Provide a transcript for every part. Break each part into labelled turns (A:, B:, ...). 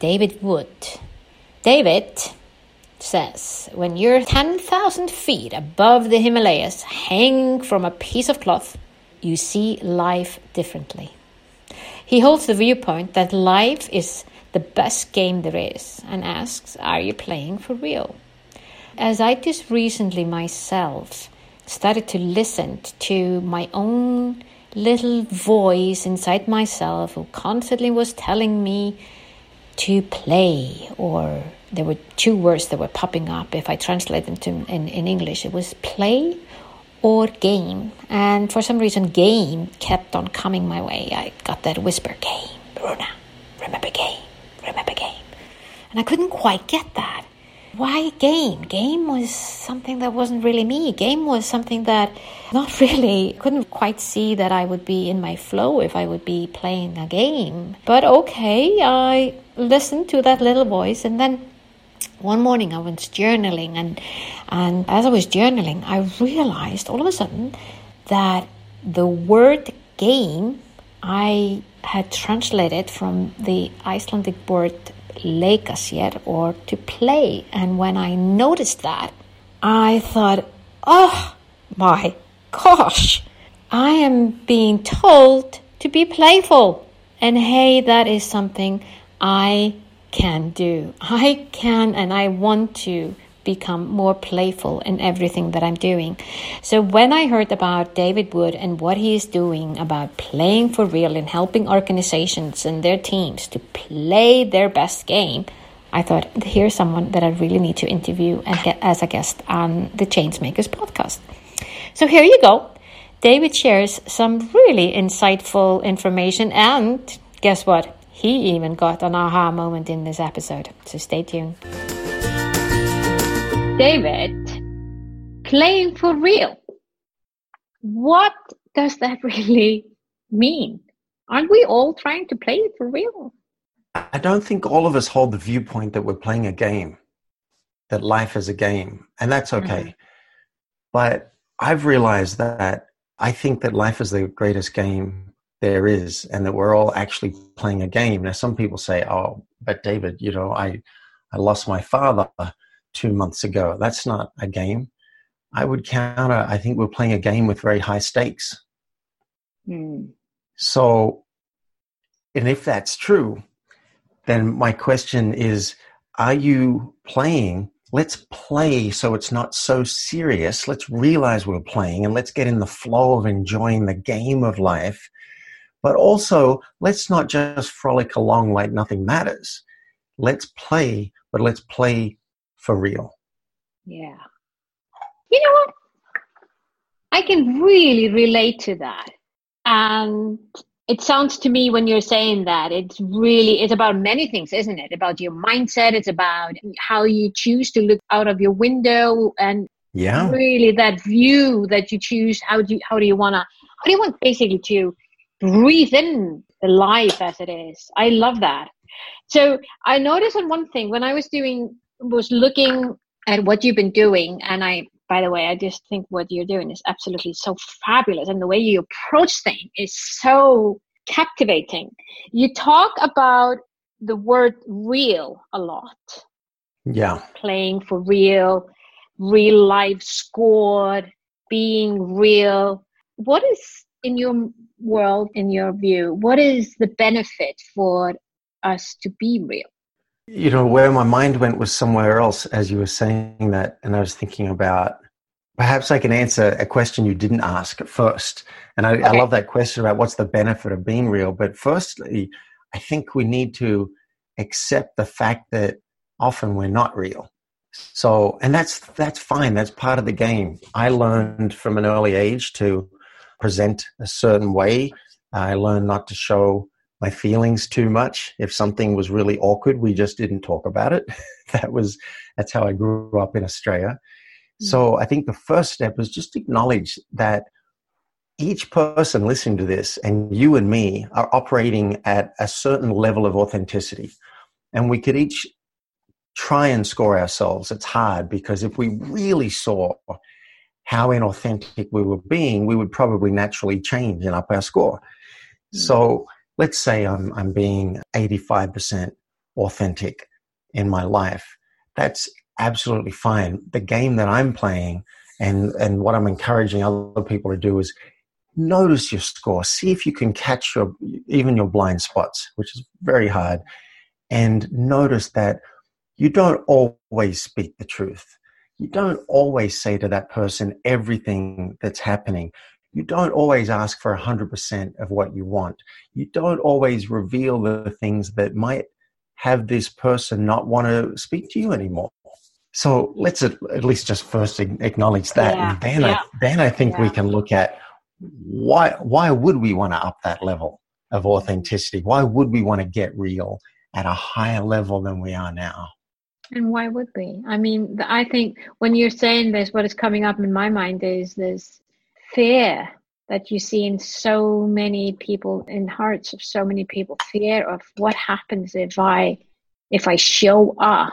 A: David Wood. David says when you're 10,000 feet above the Himalayas, hanging from a piece of cloth, you see life differently. He holds the viewpoint that life is the best game there is and asks, Are you playing for real? As I just recently myself started to listen to my own little voice inside myself who constantly was telling me to play or there were two words that were popping up. If i translate them to in, in english it was play or game. And for some reason game kept on coming my way. I got that whisper game bruna remember game remember game. And i couldn't quite get that why game? Game was something that wasn't really me. Game was something that not really couldn't quite see that I would be in my flow if I would be playing a game. But okay, I listened to that little voice and then one morning I was journaling and and as I was journaling I realized all of a sudden that the word game I had translated from the Icelandic word leika yet or to play. And when I noticed that, I thought, oh my gosh, I am being told to be playful. And hey, that is something I can do. I can and I want to become more playful in everything that I'm doing. So when I heard about David Wood and what he is doing about playing for real and helping organizations and their teams to play their best game, I thought here's someone that I really need to interview and get as a guest on the Changemakers podcast. So here you go. David shares some really insightful information and guess what? He even got an aha moment in this episode. So stay tuned. David, playing for real. What does that really mean? Aren't we all trying to play it for real?
B: I don't think all of us hold the viewpoint that we're playing a game, that life is a game, and that's okay. Mm-hmm. But I've realized that I think that life is the greatest game there is, and that we're all actually playing a game. Now, some people say, "Oh, but David, you know, I I lost my father." Two months ago. That's not a game. I would counter, I think we're playing a game with very high stakes. Mm. So, and if that's true, then my question is are you playing? Let's play so it's not so serious. Let's realize we're playing and let's get in the flow of enjoying the game of life. But also, let's not just frolic along like nothing matters. Let's play, but let's play for real.
A: Yeah. You know what? I can really relate to that. And it sounds to me when you're saying that it's really it's about many things isn't it about your mindset it's about how you choose to look out of your window and
B: yeah
A: really that view that you choose how do you how do you want to how do you want basically to breathe in the life as it is i love that so i noticed on one thing when i was doing was looking at what you've been doing, and I, by the way, I just think what you're doing is absolutely so fabulous, and the way you approach things is so captivating. You talk about the word real a lot.
B: Yeah.
A: Playing for real, real life squad, being real. What is in your world, in your view, what is the benefit for us to be real?
B: You know where my mind went was somewhere else as you were saying that and i was thinking about perhaps i can answer a question you didn't ask at first. And I, okay. I, love that question about what's the benefit of being real but firstly i think we need to accept the fact that often we're not real. So and that's that's fine. That's part of the game. I learned from an early age to present a certain way. I learned not to show my feelings too much. If something was really awkward, we just didn't talk about it. that was that's how I grew up in Australia. So I think the first step was just acknowledge that each person listening to this and you and me are operating at a certain level of authenticity. And we could each try and score ourselves. It's hard because if we really saw how inauthentic we were being, we would probably naturally change and up our score. Mm. So let's say I'm, I'm being 85% authentic in my life. That's absolutely fine. The game that I'm playing and, and what I'm encouraging other people to do is notice your score. See if you can catch your, even your blind spots, which is very hard. And notice that you don't always speak the truth. You don't always say to that person everything that's happening. You don't always ask for 100% of what you want. You don't always reveal the things that might have this person not want to speak to you anymore. So let's at, least just first acknowledge that, yeah. and then yeah. I, then I think yeah. we can look at why why would we want to up that level of authenticity? Why would we want to get real at a higher level than we are now?
A: And why would we? I mean, I think when you're saying this, what is coming up in my mind is this fear that you see in so many people, in hearts of so many people, fear of what happens if I, if I show up,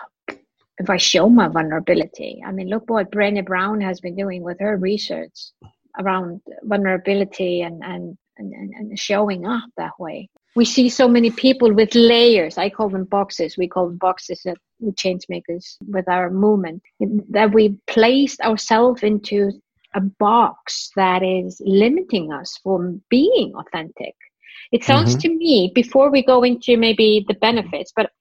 A: if I show my vulnerability. I mean, look what Brené Brown has been doing with her research around vulnerability and, and, and, and showing up that way. We see so many people with layers. I call them boxes. We call them boxes that we change makers with our movement. That we placed ourselves into a box that is limiting us from being authentic. It sounds mm-hmm. to me, before we go into maybe the benefits, but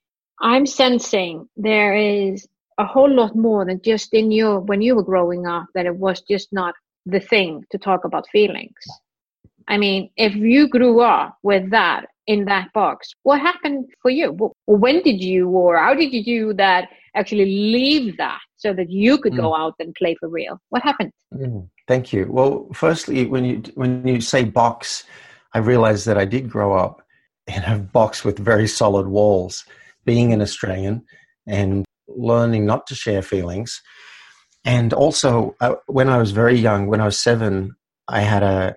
A: I'm sensing there is a whole lot more than just in your when you were growing up that it was just not the thing to talk about feelings. I mean, if you grew up with that in that box, what happened for you? When did you, or how did you do that? Actually, leave that so that you could mm. go out and play for real. What happened?
B: Mm. Thank you. Well, firstly, when you when you say box, I realized that I did grow up in a box with very solid walls. Being an Australian and learning not to share feelings and also, uh, when I was very young, when I was seven, I had a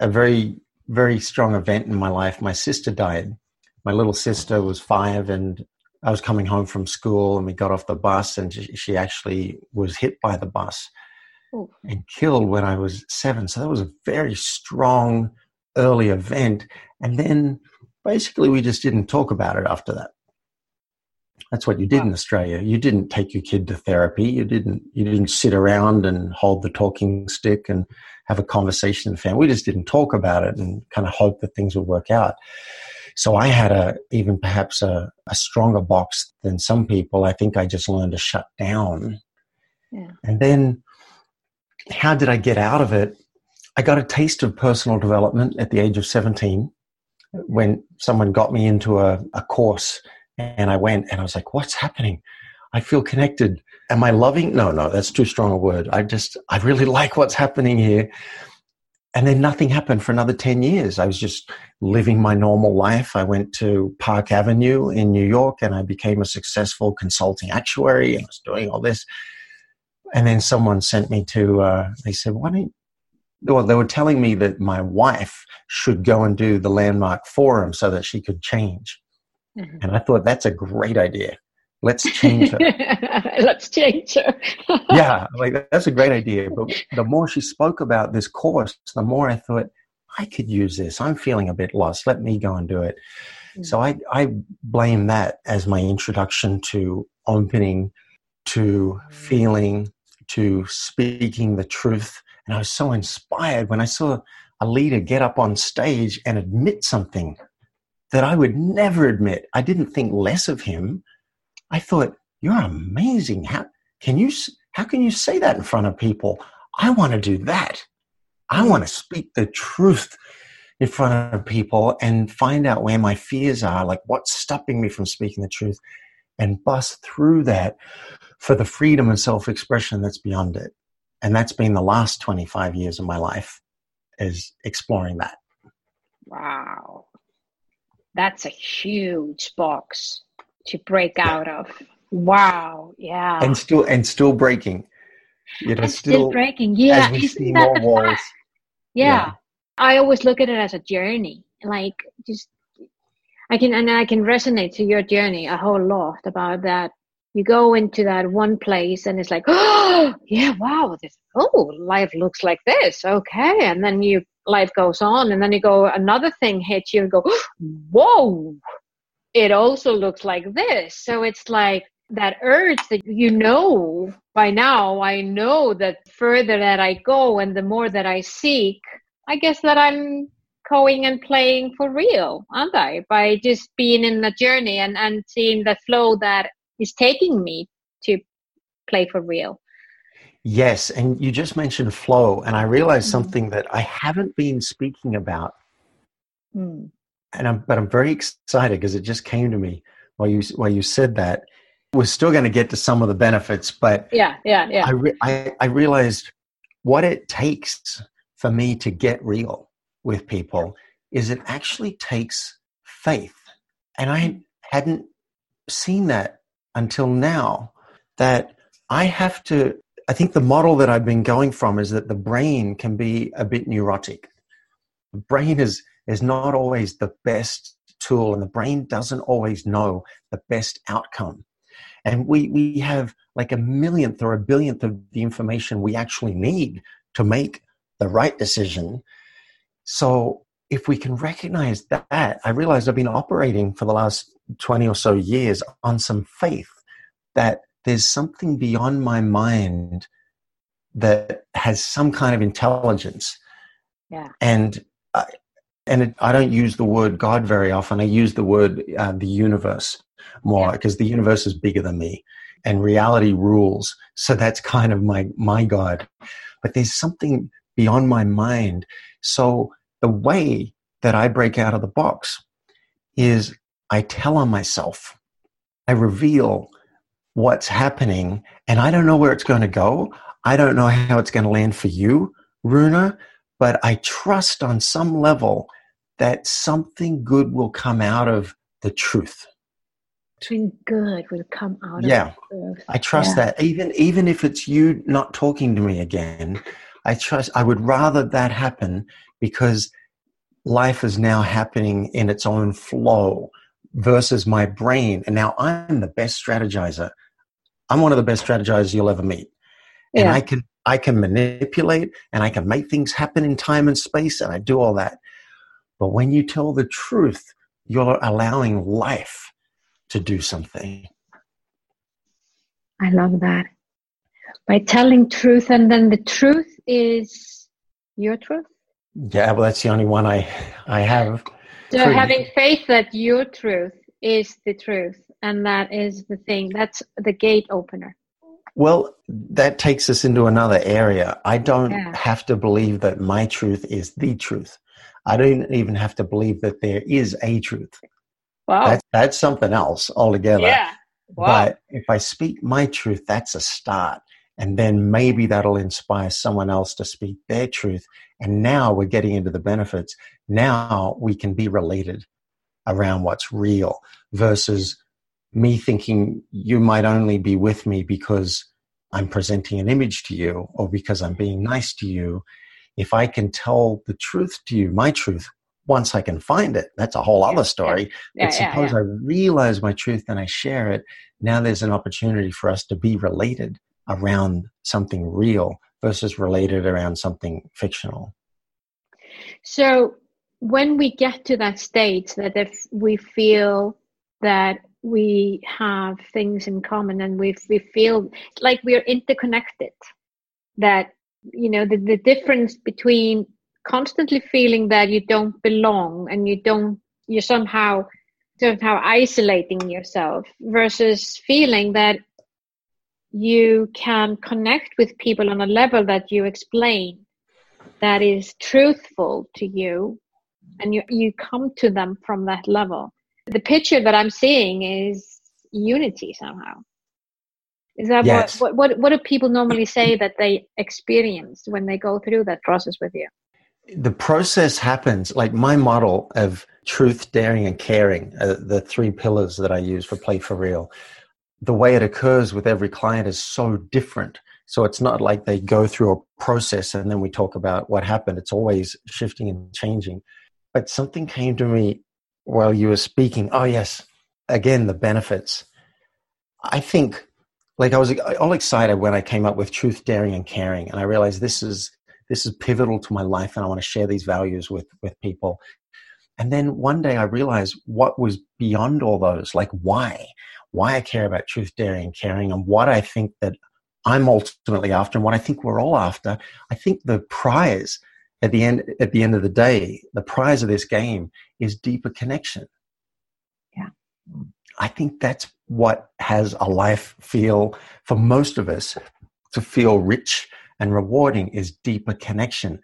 B: a very very strong event in my life. My sister died. My little sister was five, and I was coming home from school, and we got off the bus, and she actually was hit by the bus Ooh. and killed when I was seven. So that was a very strong early event. And then basically, we just didn't talk about it after that. That's what you did in Australia. You didn't take your kid to therapy. You didn't. You didn't sit around and hold the talking stick and have a conversation in the family. We just didn't talk about it and kind of hope that things would work out. So I had a even perhaps a, a stronger box than some people. I think I just learned to shut down. Yeah. And then, how did I get out of it? I got a taste of personal development at the age of seventeen when someone got me into a, a course and I went and I was like, what's happening? I feel connected. Am I loving? No, no, that's too strong a word. I just, I really like what's happening here. And then nothing happened for another 10 years. I was just living my normal life. I went to Park Avenue in New York and I became a successful consulting actuary and I was doing all this. And then someone sent me to, uh, they said, why don't well, they were telling me that my wife should go and do the landmark forum so that she could change. Mm-hmm. And I thought that's a great idea. Let's change her.
A: Let's change her.
B: yeah, like that's a great idea. But the more she spoke about this course, the more I thought I could use this. I'm feeling a bit lost. Let me go and do it. Mm-hmm. So I, I blame that as my introduction to opening, to mm. feeling, to speaking the truth. And I was so inspired when I saw a leader get up on stage and admit something that I would never admit. I didn't think less of him. I thought, you're amazing. How can you, how can you say that in front of people? I want to do that. I want to speak the truth in front of people and find out where my fears are, like what's stopping me from speaking the truth and bust through that for the freedom and self-expression that's beyond it. And that's been the last 25 years of my life is exploring that.
A: Wow that's a huge box to break out of. Wow. Yeah.
B: And still and still breaking.
A: You know, still, still, breaking. Yeah.
B: As we see more walls.
A: Yeah. yeah. I always look at it as a journey. Like just I can and I can resonate to your journey a whole lot about that. You go into that one place and it's like, oh yeah, wow, this oh life looks like this. Okay. And then you life goes on and then you go another thing hits you and go, whoa, it also looks like this. So it's like that urge that you know by now, I know that further that I go and the more that I seek, I guess that I'm going and playing for real, aren't I? By just being in the journey and, and seeing the flow that is taking me to play for real.
B: Yes, and you just mentioned flow, and I realized mm. something that I haven't been speaking about, mm. And I'm but I'm very excited because it just came to me while you while you said that. We're still going to get to some of the benefits, but
A: yeah, yeah, yeah.
B: I, re- I I realized what it takes for me to get real with people is it actually takes faith, and I hadn't seen that until now. That I have to I think the model that I've been going from is that the brain can be a bit neurotic. The brain is, is not always the best tool, and the brain doesn't always know the best outcome. And we, we have like a millionth or a billionth of the information we actually need to make the right decision. So if we can recognize that, I realize I've been operating for the last 20 or so years on some faith that there's something beyond my mind that has some kind of intelligence.
A: Yeah.
B: And I, and it, I don't use the word God very often. I use the word uh, the universe more because yeah. the universe is bigger than me, and reality rules. So that's kind of my my God. But there's something beyond my mind. So the way that I break out of the box is I tell on myself. I reveal what's happening and I don't know where it's going to go. I don't know how it's going to land for you, Runa, but I trust on some level that something good will come out of the truth.
A: Something good will come out
B: yeah, I trust yeah. that. Even even if it's you not talking to me again, I trust I would rather that happen because life is now happening in its own flow versus my brain. And now I'm the best strategizer. I'm one of the best strategizers you'll ever meet. Yeah. And I can I can manipulate and I can make things happen in time and space and I do all that. But when you tell the truth, you're allowing life to do something.
A: I love that. By telling truth and then the truth is your truth.
B: Yeah, well that's the only one I I have.
A: So having faith that your truth is the truth and that is the thing that's the gate opener
B: well that takes us into another area i don't yeah. have to believe that my truth is the truth i don't even have to believe that there is a truth.
A: Wow.
B: That's, that's something else altogether.
A: Yeah. Wow.
B: but if i speak my truth that's a start. And then maybe that'll inspire someone else to speak their truth. And now we're getting into the benefits. Now we can be related around what's real versus me thinking you might only be with me because I'm presenting an image to you or because I'm being nice to you. If I can tell the truth to you, my truth, once I can find it, that's a whole other story. Yeah, but suppose yeah, I realize my truth and I share it, now there's an opportunity for us to be related around something real versus related around something fictional.
A: So when we get to that state that if we feel that we have things in common and we we feel like we're interconnected that you know the, the difference between constantly feeling that you don't belong and you don't you're somehow somehow isolating yourself versus feeling that you can connect with people on a level that you explain that is truthful to you and you you come to them from that level. The picture that i'm seeing is unity somehow is that yes. what, what what what do people normally say that they experience when they go through that process with you
B: the process happens like my model of truth, daring, and caring, uh, the three pillars that I use for Play for Real. The way it occurs with every client is so different. So it's not like they go through a process and then we talk about what happened. It's always shifting and changing. But something came to me while you were speaking. Oh, yes. Again, the benefits. I think, like, I was uh, all excited when I came up with truth, daring, and caring. And I realized this is this is pivotal to my life and I want to share these values with, with people. And then one day I realized what was beyond all those, like why, why I care about truth, daring, and caring, and what I think that I'm ultimately after, and what I think we're all after. I think the prize at the end, at the end of the day, the prize of this game is deeper connection.
A: Yeah,
B: I think that's what has a life feel for most of us to feel rich and rewarding is deeper connection.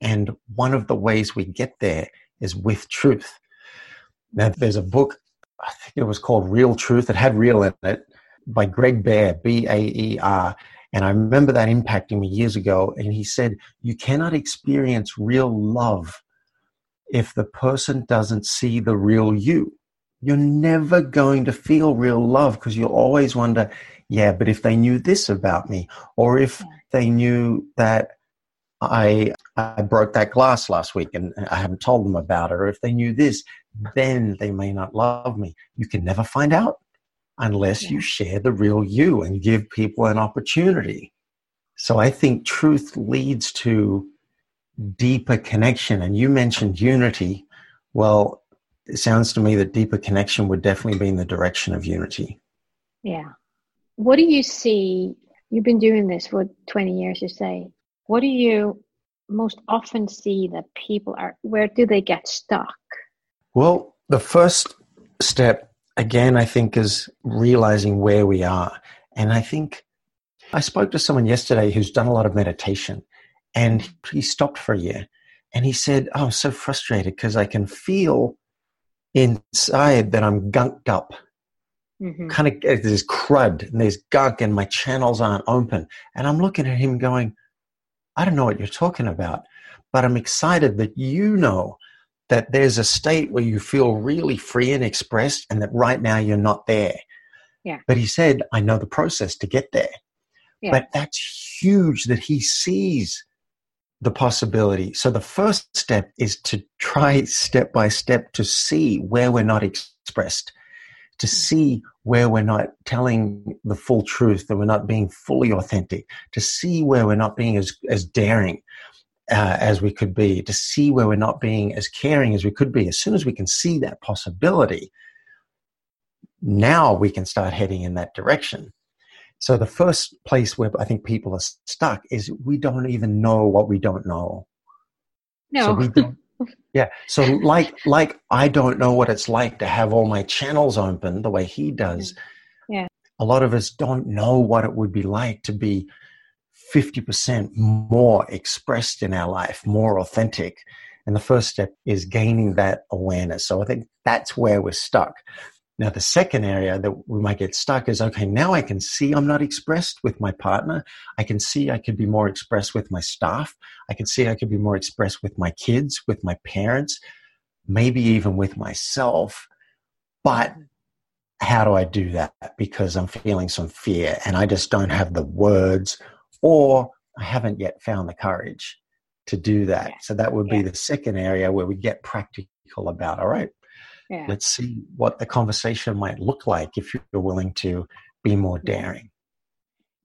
B: And one of the ways we get there is with truth. Now, there's a book, I think it was called Real Truth. It had real in it by Greg Baer, B A E R. And I remember that impacting me years ago. And he said, You cannot experience real love if the person doesn't see the real you. You're never going to feel real love because you'll always wonder, yeah, but if they knew this about me, or if they knew that I I broke that glass last week and I haven't told them about it, or if they knew this, then they may not love me. You can never find out unless yeah. you share the real you and give people an opportunity. So I think truth leads to deeper connection. And you mentioned unity. Well, it sounds to me that deeper connection would definitely be in the direction of unity.
A: Yeah. What do you see? You've been doing this for 20 years, you say. What do you most often see that people are, where do they get stuck?
B: Well, the first step, again, I think, is realizing where we are. And I think I spoke to someone yesterday who's done a lot of meditation and he stopped for a year and he said, Oh, I'm so frustrated because I can feel inside that I'm gunked up. Mm-hmm. Kind of there's crud and there's gunk and my channels aren't open. And I'm looking at him going, I don't know what you're talking about, but I'm excited that you know that there's a state where you feel really free and expressed and that right now you're not there.
A: Yeah.
B: But he said, I know the process to get there. Yeah. But that's huge that he sees the possibility. So the first step is to try step by step to see where we're not expressed, to hmm. see where we're not telling the full truth, that we're not being fully authentic, to see where we're not being as, as daring uh, as we could be, to see where we're not being as caring as we could be. As soon as we can see that possibility, now we can start heading in that direction. So the first place where I think people are stuck is we don't even know what we don't know.
A: No. So we don't,
B: yeah. So like like I don't know what it's like to have all my channels open the way he does.
A: Yeah.
B: A lot of us don't know what it would be like to be 50% more expressed in our life, more authentic. And the first step is gaining that awareness. So I think that's where we're stuck. Now, the second area that we might get stuck is okay, now I can see I'm not expressed with my partner. I can see I could be more expressed with my staff. I can see I could be more expressed with my kids, with my parents, maybe even with myself. But how do I do that? Because I'm feeling some fear and I just don't have the words or I haven't yet found the courage to do that. So that would be the second area where we get practical about, all right, yeah. Let's see what the conversation might look like if you're willing to be more daring.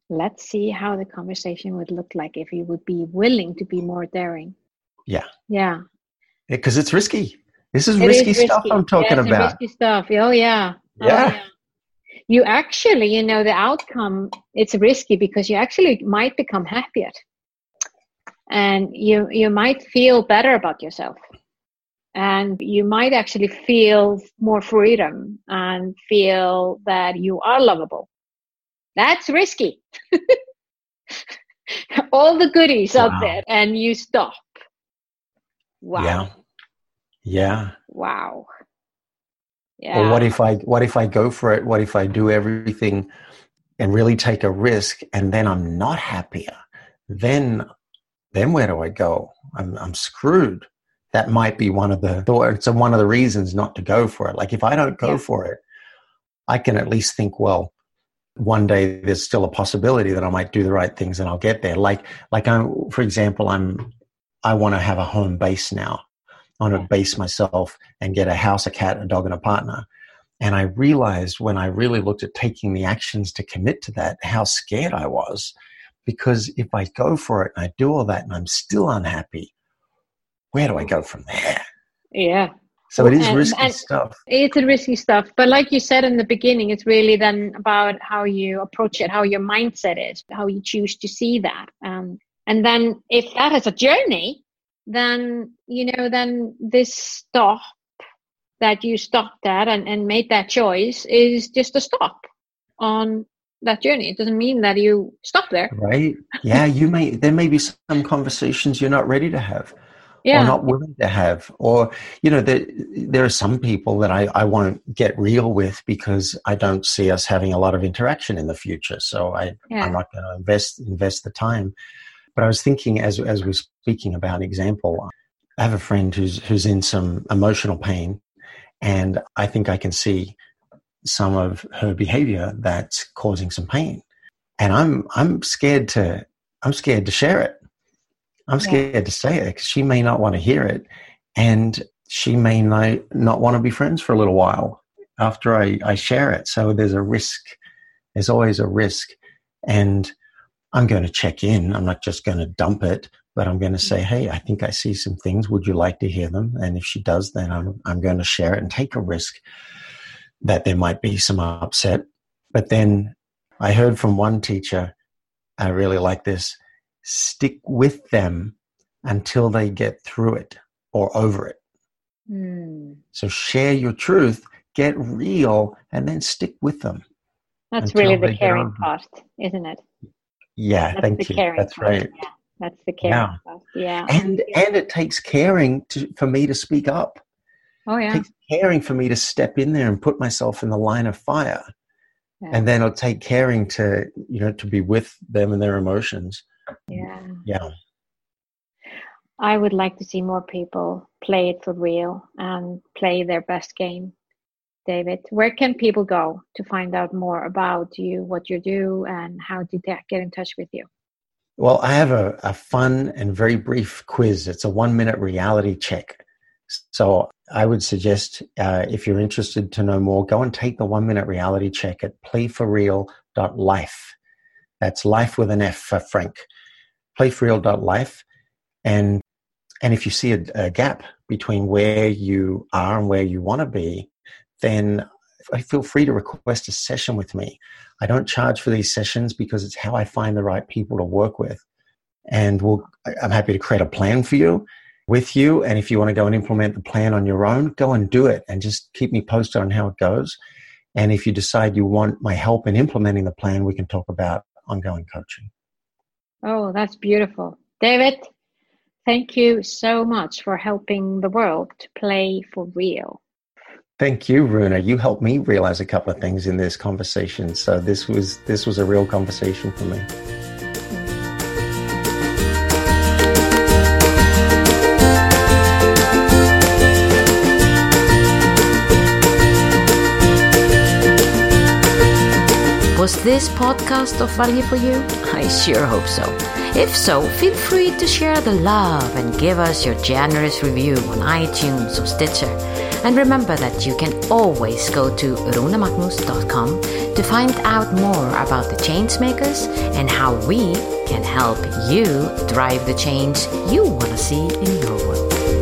A: Let's see how the conversation would look like if you would be willing to be more daring.
B: Yeah.
A: Yeah.
B: Because it's risky. This is risky, is stuff I'm talking yeah, about.
A: Risky stuff. Oh yeah.
B: Oh, yeah.
A: yeah. You actually, you know, the outcome it's risky because you actually might become happier, and you you might feel better about yourself and you might actually feel more freedom and feel that you are lovable. That's risky. All the goodies wow. out there, and you stop. Wow.
B: Yeah. Yeah.
A: Wow. Yeah.
B: Or what if I what if I go for it? What if I do everything and really take a risk and then I'm not happier? Then then where do I go? I'm, I'm screwed. That might be one of the thoughts and one of the reasons not to go for it. Like if I don't go yeah. for it, I can at least think, well, one day there's still a possibility that I might do the right things and I'll get there. Like, like I'm, for example, I'm, I want to have a home base now. I want to base myself and get a house, a cat, a dog, and a partner. And I realized when I really looked at taking the actions to commit to that, how scared I was. Because if I go for it and I do all that and I'm still unhappy, where do I go from there?
A: Yeah.
B: So it is and, risky and stuff.
A: It's a risky stuff. But like you said in the beginning, it's really then about how you approach it, how your mindset is, how you choose to see that. Um, and then if that is a journey, then, you know, then this stop that you stopped at and, and made that choice is just a stop on that journey. It doesn't mean that you stop there.
B: Right. Yeah. You may, there may be some conversations you're not ready to have yeah. or not willing to have or you know there, there are some people that I, I won't get real with because i don't see us having a lot of interaction in the future so I, yeah. i'm not going to invest invest the time but i was thinking as as we're speaking about example i have a friend who's who's in some emotional pain and i think i can see some of her behavior that's causing some pain and i'm i'm scared to i'm scared to share it I'm scared yeah. to say it because she may not want to hear it. And she may not, want to be friends for a little while after I, I share it. So there's a risk. There's always a risk. And I'm going to check in. I'm not just going to dump it, but I'm going to say, mm-hmm. hey, I think I see some things. Would you like to hear them? And if she does, then I'm, I'm going to share it and take a risk that there might be some upset. But then I heard from one teacher, I really like this stick with them until they get through it or over it. Mm. So share your truth, get real, and then stick with them.
A: That's really the caring part, isn't it?
B: Yeah, That's thank you. That's part. right.
A: Yeah. That's the caring yeah. part. Yeah.
B: And and it takes caring to, for me to speak up.
A: Oh yeah. It takes
B: caring for me to step in there and put myself in the line of fire. Yeah. And then it'll take caring to, you know, to be with them and their emotions
A: yeah.
B: Yeah.
A: I would like to see more people play it for real and play their best game. David, where can people go to find out more about you, what you do, and how to get in touch with you?
B: Well, I have a, a fun and very brief quiz. It's a one minute reality check. So I would suggest uh, if you're interested to know more, go and take the one minute reality check at playforreal.life. That's life with an F for Frank. Playforreal.life. And, and if you see a, a gap between where you are and where you want to be, then feel free to request a session with me. I don't charge for these sessions because it's how I find the right people to work with. And we'll, I'm happy to create a plan for you with you. And if you want to go and implement the plan on your own, go and do it and just keep me posted on how it goes. And if you decide you want my help in implementing the plan, we can talk about ongoing coaching.
A: Oh, that's beautiful. David, thank you so much for helping the world to play for real.
B: Thank you, Runa. You helped me realize a couple of things in this conversation. So this was this was a real conversation for me.
A: This podcast of value for you? I sure hope so. If so, feel free to share the love and give us your generous review on iTunes or Stitcher. And remember that you can always go to runamagnus.com to find out more about the Changemakers and how we can help you drive the change you want to see in your world.